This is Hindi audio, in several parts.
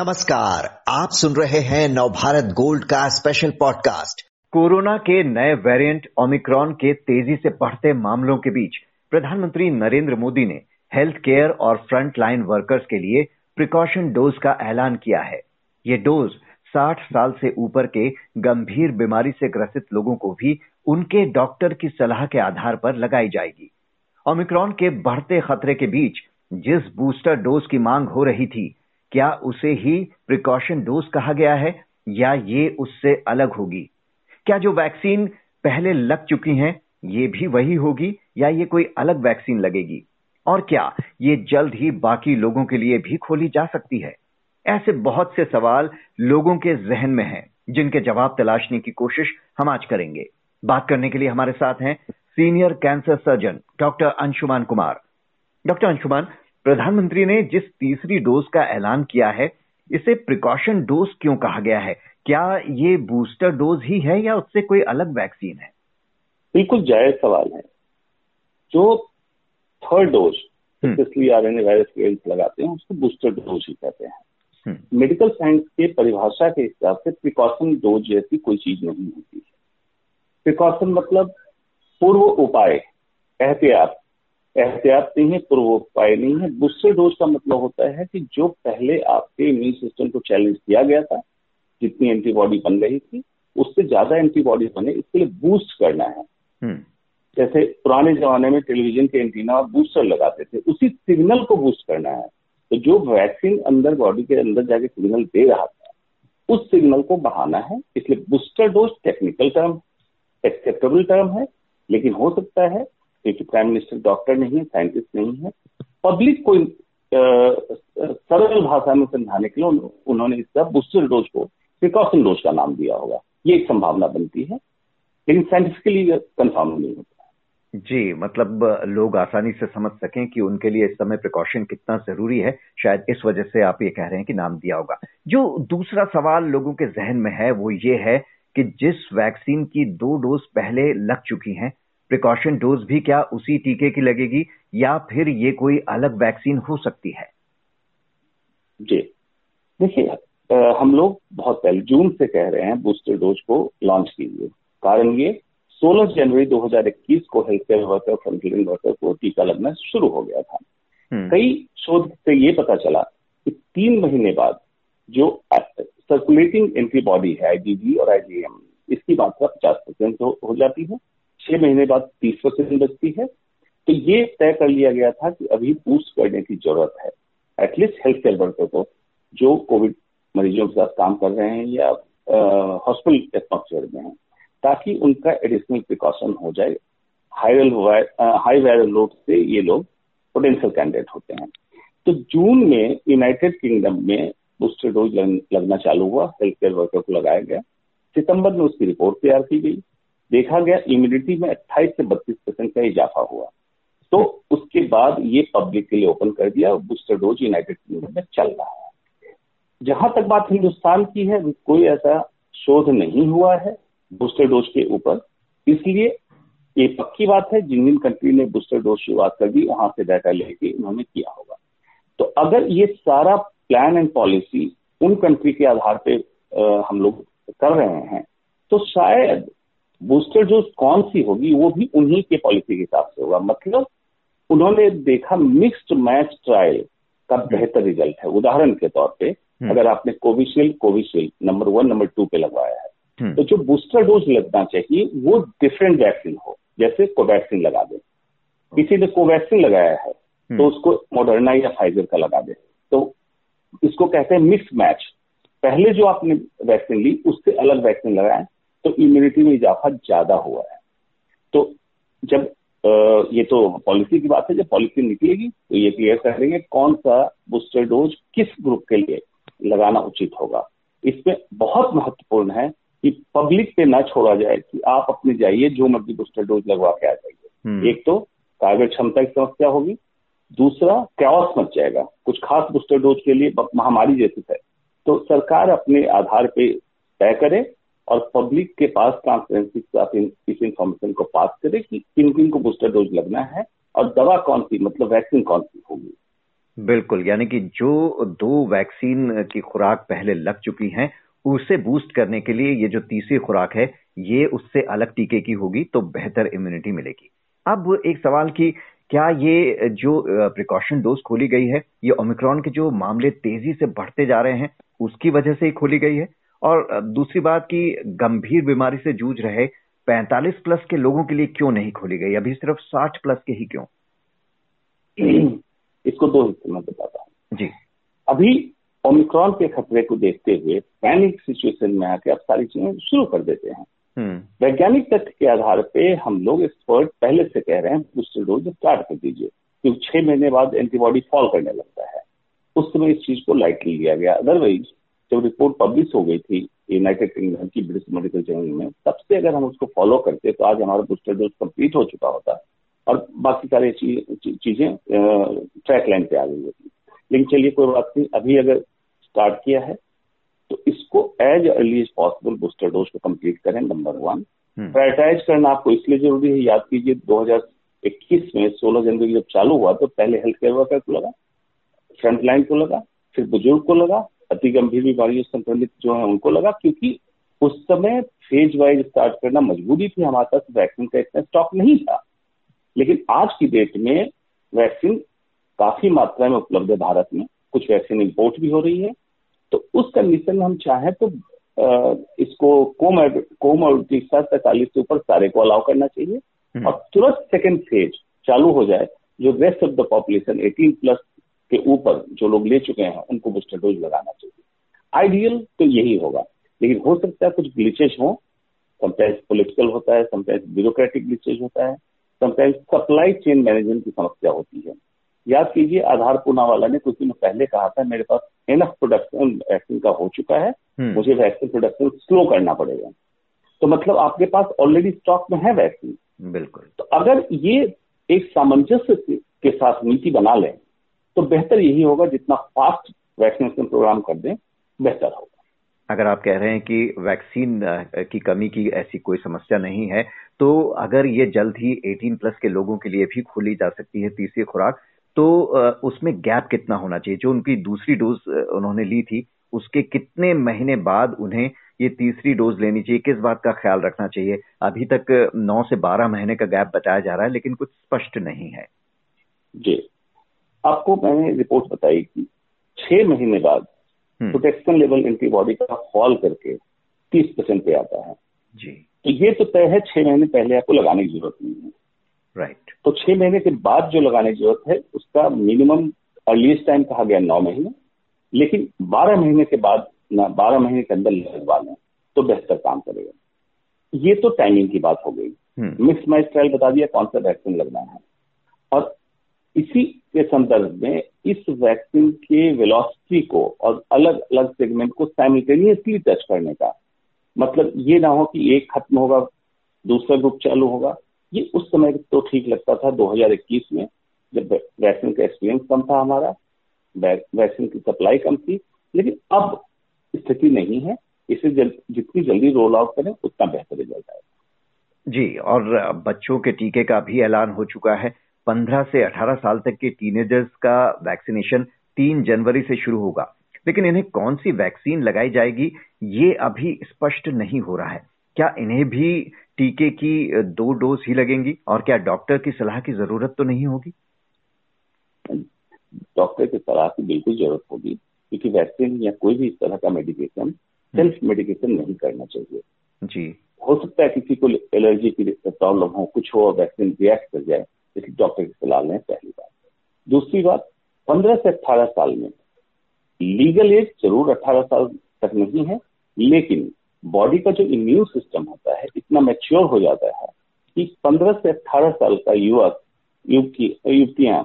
नमस्कार, आप सुन रहे हैं नवभारत गोल्ड का स्पेशल पॉडकास्ट कोरोना के नए वेरिएंट ओमिक्रॉन के तेज़ी से बढ़ते मामलों के बीच प्रधानमंत्री नरेंद्र मोदी ने हेल्थ केयर और फ्रंट लाइन वर्कर्स के लिए प्रिकॉशन डोज का ऐलान किया है। ये डोज 60 साल से ऊपर के गंभीर बीमारी से ग्रसित लोगों को भी उनके डॉक्टर की सलाह के आधार पर लगाई जाएगी। ओमिक्रॉन के बढ़ते खतरे के बीच जिस बूस्टर डोज की मांग हो रही थी क्या उसे ही प्रिकॉशन डोज कहा गया है या ये उससे अलग होगी? क्या जो वैक्सीन पहले लग चुकी हैं, ये भी वही होगी या ये कोई अलग वैक्सीन लगेगी? और क्या ये जल्द ही बाकी लोगों के लिए भी खोली जा सकती है? ऐसे बहुत से सवाल लोगों के जहन में हैं, जिनके जवाब तलाशने की कोशिश हम आज करेंगे। बात करने के लिए हमारे साथ हैं senior cancer surgeon doctor Anshuman Kumar. Doctor Anshuman प्रधानमंत्री ने जिस तीसरी डोज का ऐलान किया है इसे प्रिकॉशन डोज क्यों कहा गया है? क्या ये बूस्टर डोज ही है या उससे कोई अलग वैक्सीन है? बिल्कुल जायज़ सवाल है। जो थर्ड डोज इसलिए आर एन ए वायरस लगाते हैं उसको बूस्टर डोज ही कहते हैं। मेडिकल हम्म। साइंस के परिभाषा के हिसाब से प्रिकॉशन डोज जैसी कोई चीज़ नहीं होती। है प्रिकॉशन मतलब पूर्व उपाय एहतियात एहतियात नहीं है पूर्वोपाय नहीं है। बूस्टर डोज का मतलब होता है कि जो पहले आपके इम्यून सिस्टम को चैलेंज किया गया था जितनी एंटीबॉडी बन रही थी उससे ज़्यादा एंटीबॉडी बने इसके लिए बूस्ट करना है। हम्म। जैसे पुराने जमाने में टेलीविज़न के एंटीना बूस्टर लगाते थे उसी सिग्नल को बूस्ट करना है। तो जो वैक्सीन अंदर बॉडी के अंदर जाके सिग्नल दे रहा था उस सिग्नल को बढ़ाना है। इसलिए booster dose technical term acceptable term है लेकिन हो सकता है क्योंकि प्राइम मिनिस्टर डॉक्टर नहीं है साइंटिस्ट नहीं है। पब्लिक को सरल भाषा में समझाने के लिए उन्होंने इसका बूस्टर डोज को प्रिकॉशन डोज का नाम दिया होगा। ये एक संभावना बनती है, लेकिन साइंटिफिकली कंफर्म नहीं होता। जी मतलब लोग आसानी से समझ सकें कि उनके लिए इस समय प्रिकॉशन कितना ज़रूरी है। शायद इस वजह से आप ये कह रहे हैं कि नाम दिया होगा। जो दूसरा सवाल लोगों के जहन में है, वो ये है कि जिस वैक्सीन की दो डोज पहले लग चुकी हैं प्रिकॉशन डोज भी क्या उसी टीके की लगेगी या फिर ये कोई अलग वैक्सीन हो सकती है? जी। देखिए हम लोग बहुत पहले जून से कह रहे हैं बूस्टर डोज को लॉन्च कीजिए। कारण ये 16 जनवरी 2021 को health care worker frontline worker को टीका लगना शुरू हो गया था। हम्म। कई शोध से ये पता चला कि तीन महीने बाद जो सर्कुलेटिंग एंटीबॉडी है आईजीजी और आईजीएम इसकी मात्रा पचास परसेंट हो जाती है। छह महीने बाद तीस परसेंट बचती है। तो ये तय कर लिया गया था कि अभी बूस्ट करने की ज़रूरत है। एटलीस्ट हेल्थ केयर वर्कर को, जो कोविड मरीजों के साथ काम कर रहे हैं या हॉस्पिटल एटमोसफेयर में है, ताकि उनका एडिशनल प्रिकॉशन हो जाए। हाई हाई वायरल लोड से ये लोग पोटेंशियल कैंडिडेट होते हैं। तो जून में यूनाइटेड किंगडम में बूस्टर डोज लगना चालू हुआ। हेल्थ केयर वर्कर को लगाया गया। सितंबर में उसकी रिपोर्ट तैयार की गई। देखा गया इम्यूनिटी में 28 से 32 परसेंट का इजाफा हुआ। तो उसके बाद ये पब्लिक के लिए ओपन कर दिया बूस्टर डोज यूनाइटेड किंगडम में चल रहा है। जहाँ तक बात हिंदुस्तान की है कोई ऐसा शोध नहीं हुआ है बूस्टर डोज के ऊपर। इसलिए ये पक्की बात है जिन जिन कंट्री ने बूस्टर डोज शुरुआत कर दी वहाँ से डाटा लेके उन्होंने किया होगा। तो अगर ये सारा प्लान एंड पॉलिसी उन कंट्री के आधार पे आ, हम लोग कर रहे हैं तो शायद बूस्टर डोज कौन सी होगी वो भी उन्हीं के पॉलिसी के हिसाब से होगा। मतलब उन्होंने देखा मिक्स्ड मैच ट्रायल का बेहतर रिज़ल्ट है। उदाहरण के तौर पे हम्म। अगर आपने Covishield Covishield number one number two पे लगवाया है हम्म। तो जो बूस्टर डोज लगना चाहिए वो डिफरेंट वैक्सीन हो। जैसे कोवैक्सीन लगा दे। किसी ने कोवैक्सीन लगाया है हम्म। तो उसको मॉडर्ना या फाइजर का लगा दे। तो इसको कहते हैं मिक्स मैच पहले जो आपने वैक्सीन ली उससे अलग वैक्सीन लगाए तो इम्यूनिटी में इजाफा ज़्यादा हुआ है। तो जब आ, ये तो पॉलिसी की बात है जब पॉलिसी निकलेगी तो ये क्लियर करेंगे कौन सा बूस्टर डोज किस ग्रुप के लिए लगाना उचित होगा। इसमें बहुत महत्वपूर्ण है कि पब्लिक पे ना छोड़ा जाए कि आप अपने जाइए जो मर्ज़ी बूस्टर डोज लगवा के आ जाइए। हम्म। एक तो कागज़ क्षमता की समस्या होगी दूसरा कैओस मच जाएगा। कुछ खास बूस्टर डोज के लिए महामारी जैसी है। तो सरकार अपने आधार पे तय करे और पब्लिक के पास ट्रांसपेरेंसी के साथ इस इंफॉर्मेशन को पास करे कि किन किन को बूस्टर डोज लगना है और दवा कौन सी मतलब वैक्सीन कौन सी होगी। बिल्कुल, यानी कि जो दो वैक्सीन की खुराक पहले लग चुकी हैं, उसे बूस्ट करने के लिए ये जो तीसरी खुराक है, ये उससे अलग टीके की होगी तो बेहतर इम्यूनिटी मिलेगी। अब एक सवाल की क्या ये जो प्रिकॉशन डोज खोली गई है, ये ओमिक्रॉन के जो मामले तेज़ी से बढ़ते जा रहे हैं, उसकी वजह से ही खोली गई है? और दूसरी बात की गंभीर बीमारी से जूझ रहे 45 प्लस के लोगों के लिए क्यों नहीं खोली गई? अभी सिर्फ़ 60 प्लस के ही क्यों? इसको दो हिस्से में बताता हूँ। जी। अभी ओमिक्रॉन के खतरे को देखते हुए पैनिक सिचुएशन में आके अब सारी चीज़ें शुरू कर देते हैं। हम्म। वैज्ञानिक तथ्य के आधार पे हम लोग एक्सपर्ट पहले से कह रहे हैं बूस्टर डोज स्टार्ट कर दीजिए क्योंकि छह महीने बाद एंटीबॉडी फॉल करने लगता है। उस समय इस चीज़ को लाइटली लिया गया। अदरवाइज़ जब रिपोर्ट पब्लिश हो गई थी यूनाइटेड किंगडम की ब्रिटिश मेडिकल जर्नल में तब से अगर हम उसको फॉलो करते तो आज हमारा बूस्टर डोज कंप्लीट हो चुका होता और बाकी सारी चीज़ें ट्रैक लाइन पे आ गई होती। लेकिन चलिए कोई बात नहीं अभी अगर स्टार्ट किया है तो इसको as early as possible booster dose को कंप्लीट करें नंबर वन प्रायोरिटाइज करना आपको इसलिए ज़रूरी है याद कीजिए 2021 में 16 जनवरी जब चालू हुआ तो पहले हेल्थ केयर वर्कर को लगा फ्रंटलाइन को लगा फिर बुज़ुर्ग को लगा अति गंभीर बीमारियों से संक्रमित जो है उनको लगा क्योंकि उस समय फ़ेज़ वाइज स्टार्ट करना मजबूरी थी हमारे पास वैक्सीन का इतना स्टॉक नहीं था। लेकिन आज की डेट में वैक्सीन काफ़ी मात्रा में उपलब्ध है भारत में। कुछ वैक्सीन इम्पोर्ट भी हो रही है। तो उस कंडीशन में हम चाहें तो आ, इसको कोमोडिटी साथ पैंतालीस से ऊपर सारे को अलाउ करना चाहिए। हम्म। और तुरंत सेकेंड फ़ेज़ चालू हो जाए जो rest of the population 18 plus के ऊपर जो लोग ले चुके हैं उनको बूस्टर डोज लगाना चाहिए। आइडियल तो यही होगा लेकिन हो सकता है कुछ ग्लिचेज हो। समटाइम्स पोलिटिकल होता है समटाइम्स ब्यूरोक्रेटिक ग्लिचेज होता है समटाइम्स सप्लाई चेन मैनेजमेंट की समस्या होती है। याद कीजिए आधार पूनावाला ने कुछ दिन पहले कहा था मेरे पास इनफ प्रोडक्शन वैक्सीन का हो चुका है हम्म। मुझे वैक्सीन प्रोडक्शन स्लो करना पड़ेगा। तो मतलब आपके पास ऑलरेडी स्टॉक में है वैक्सीन बिल्कुल। तो अगर ये एक सामंजस्य के साथ नीति बना लें तो बेहतर यही होगा जितना फास्ट वैक्सीनेशन प्रोग्राम कर दें बेहतर होगा। अगर आप कह रहे हैं कि वैक्सीन की कमी की ऐसी कोई समस्या नहीं है तो अगर ये जल्द ही 18 प्लस के लोगों के लिए भी खोली जा सकती है तीसरी खुराक तो उसमें गैप कितना होना चाहिए? जो उनकी दूसरी डोज उन्होंने ली थी उसके कितने महीने बाद उन्हें ये तीसरी डोज लेनी चाहिए? किस बात का ख्याल रखना चाहिए? अभी तक नौ से बारह महीने का गैप बताया जा रहा है लेकिन कुछ स्पष्ट नहीं है। जी। आपको मैंने रिपोर्ट बताई कि छह महीने बाद प्रोटेक्शन लेवल एंटीबॉडी का फॉल करके तीस परसेंट पे आता है। जी। तो ये तो तय है छह महीने पहले आपको लगाने की ज़रूरत नहीं है। राइट तो छह महीने के बाद जो लगाने की ज़रूरत है उसका मिनिमम अर्लीस्ट टाइम कहा गया नौ महीने लेकिन बारह महीने के बाद ना बारह महीने के अंदर लगवा लें तो बेहतर काम करेगा। ये तो टाइमिंग की बात हो गई। मिक्स माइज ट्रायल बता दिया कौन सा वैक्सीन लगना है। के संदर्भ में इस वैक्सीन के वेलोसिटी को और अलग अलग सेगमेंट को साइमल्टेनियसली टच करने का। मतलब ये ना हो कि एक खत्म होगा दूसरा ग्रुप चालू होगा। ये उस समय तो ठीक लगता था 2021 में जब वैक्सीन का एक्सपीरियंस कम था हमारा वैक्सीन की सप्लाई कम थी। लेकिन अब स्थिति नहीं है इसे जल, जितनी जल्दी रोल आउट करें उतना बेहतर रिज़ल्ट आएगा। जी और बच्चों के टीके का भी ऐलान हो चुका है। 15 से 18 साल तक के टीनेजर्स का वैक्सीनेशन 3 जनवरी से शुरू होगा। लेकिन इन्हें कौन सी वैक्सीन लगाई जाएगी ये अभी स्पष्ट नहीं हो रहा है। क्या इन्हें भी टीके की दो डोज ही लगेंगी और क्या डॉक्टर की सलाह की ज़रूरत तो नहीं होगी? डॉक्टर की सलाह की बिल्कुल ज़रूरत होगी क्योंकि वैक्सीन या कोई भी इस तरह का मेडिकेशन सेल्फ मेडिकेशन नहीं करना चाहिए। जी। हो सकता है किसी को एलर्जी की प्रॉब्लम हो कुछ हो वैक्सीन रिएक्ट कर जाए इसलिए डॉक्टर की सलाह लें पहली बात। दूसरी बात पंद्रह से अट्ठारह साल में लीगल एज ज़रूर अट्ठारह साल तक नहीं है लेकिन बॉडी का जो इम्यून सिस्टम होता है इतना मेच्योर हो जाता है कि 15 से 18 साल का युवक युवती युवतियाँ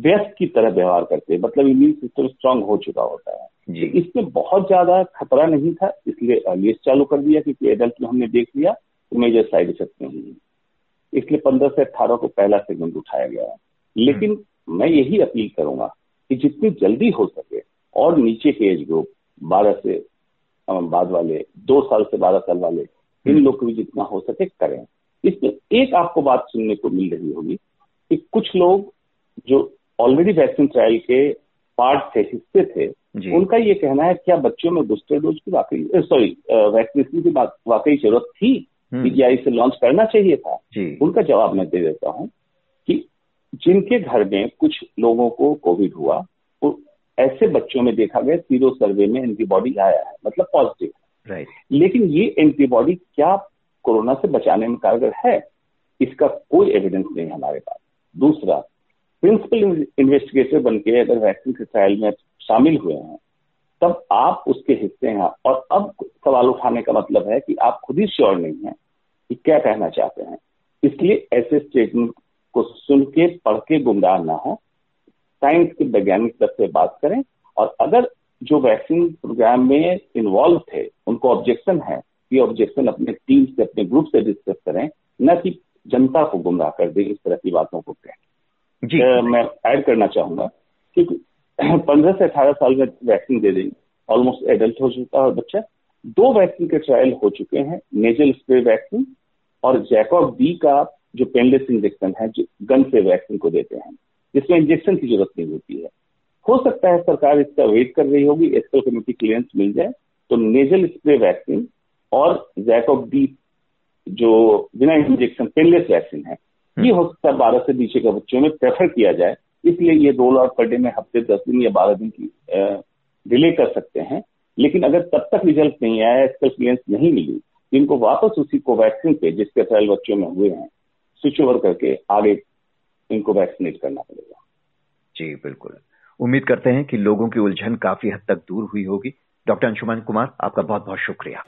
व्यस्त की तरह व्यवहार करते हैं मतलब इम्यून सिस्टम स्ट्रांग हो चुका होता है। इसमें बहुत ज़्यादा खतरा नहीं था इसलिए अर्लीस्ट चालू कर दिया क्योंकि एडल्ट में हमने देख लिया तो मेजर साइड इफ़ेक्ट नहीं है। इसलिए पंद्रह से अट्ठारह को पहला सेगमेंट उठाया गया है लेकिन हम्म। मैं यही अपील करूँगा कि जितनी जल्दी हो सके और नीचे के एज ग्रुप बारह से बाद वाले दो साल से बारह साल वाले इन हम्म। लोग को भी जितना हो सके करें इसमें एक आपको बात सुनने को मिल रही होगी कि कुछ लोग जो ऑलरेडी वैक्सीन ट्रायल के पार्ट थे हिस्से थे उनका ये कहना है क्या बच्चों में बूस्टर डोज की वाकई सॉरी वैक्सीनेशन की वाकई ज़रूरत थी हम्म। से लॉन्च करना चाहिए था? उनका जवाब मैं दे देता हूँ कि जिनके घर में कुछ लोगों को कोविड हुआ वो ऐसे बच्चों में देखा गया सीरो सर्वे में एंटीबॉडी आया है मतलब पॉजिटिव राइट लेकिन ये एंटीबॉडी क्या कोरोना से बचाने में कारगर है? इसका कोई एविडेंस नहीं हमारे पास। दूसरा प्रिंसिपल इन्वेस्टिगेटर बन के अगर वैक्सीन के ट्रायल में शामिल हुए हैं तब आप उसके हिस्से हैं। और अब सवाल उठाने का मतलब है कि आप खुद ही श्योर नहीं है कि क्या कहना चाहते हैं। इसलिए ऐसे स्टेटमेंट को सुन के पढ़ के गुमराह ना हो। साइंस के वैज्ञानिक स्तर से बात करें। और अगर जो वैक्सीन प्रोग्राम में इन्वॉल्व थे उनको ऑब्जेक्शन है ये ऑब्जेक्शन अपने टीम से अपने ग्रुप से डिस्कस करें। न कि जनता को गुमराह कर दे इस तरह की बातों को कहें। जी। मैं ऐड करना चाहूँगा। कि पंद्रह से अठारह साल में वैक्सीन दे देंगे। ऑलमोस्ट एडल्ट हो चुका है बच्चा। दो वैक्सीन के ट्रायल हो चुके हैं नेजल स्प्रे वैक्सीन और जैकॉब बी का जो पेनलेस इंजेक्शन है, जो गन से वैक्सीन को देते हैं। जिसमें इंजेक्शन की ज़रूरत नहीं होती है। हो सकता है सरकार इसका वेट कर रही होगी एसएल कमेटी क्लियरेंस मिल जाए। तो नेजल स्प्रे वैक्सीन और जैकॉब डी जो बिना इंजेक्शन पेनलेस वैक्सीन है, ये हो सकता है बारह से नीचे के बच्चों में प्रेफर किया जाए। इसलिए ये रोल आउट पर डे में हफ़्ते दस दिन या बारह दिन की डिले कर सकते हैं। लेकिन अगर तब तक रिज़ल्ट नहीं आया, इसका क्लियरेंस नहीं मिली इनको वापस उसी कोवैक्सीन पे, जिसके ट्रायल बच्चों में हुए हैं स्विच ओवर करके आगे इनको वैक्सीनेट करना पड़ेगा। जी, बिल्कुल। उम्मीद करते हैं कि लोगों की उलझन काफ़ी हद तक दूर हुई होगी। डॉक्टर अंशुमान कुमार, आपका बहुत बहुत शुक्रिया।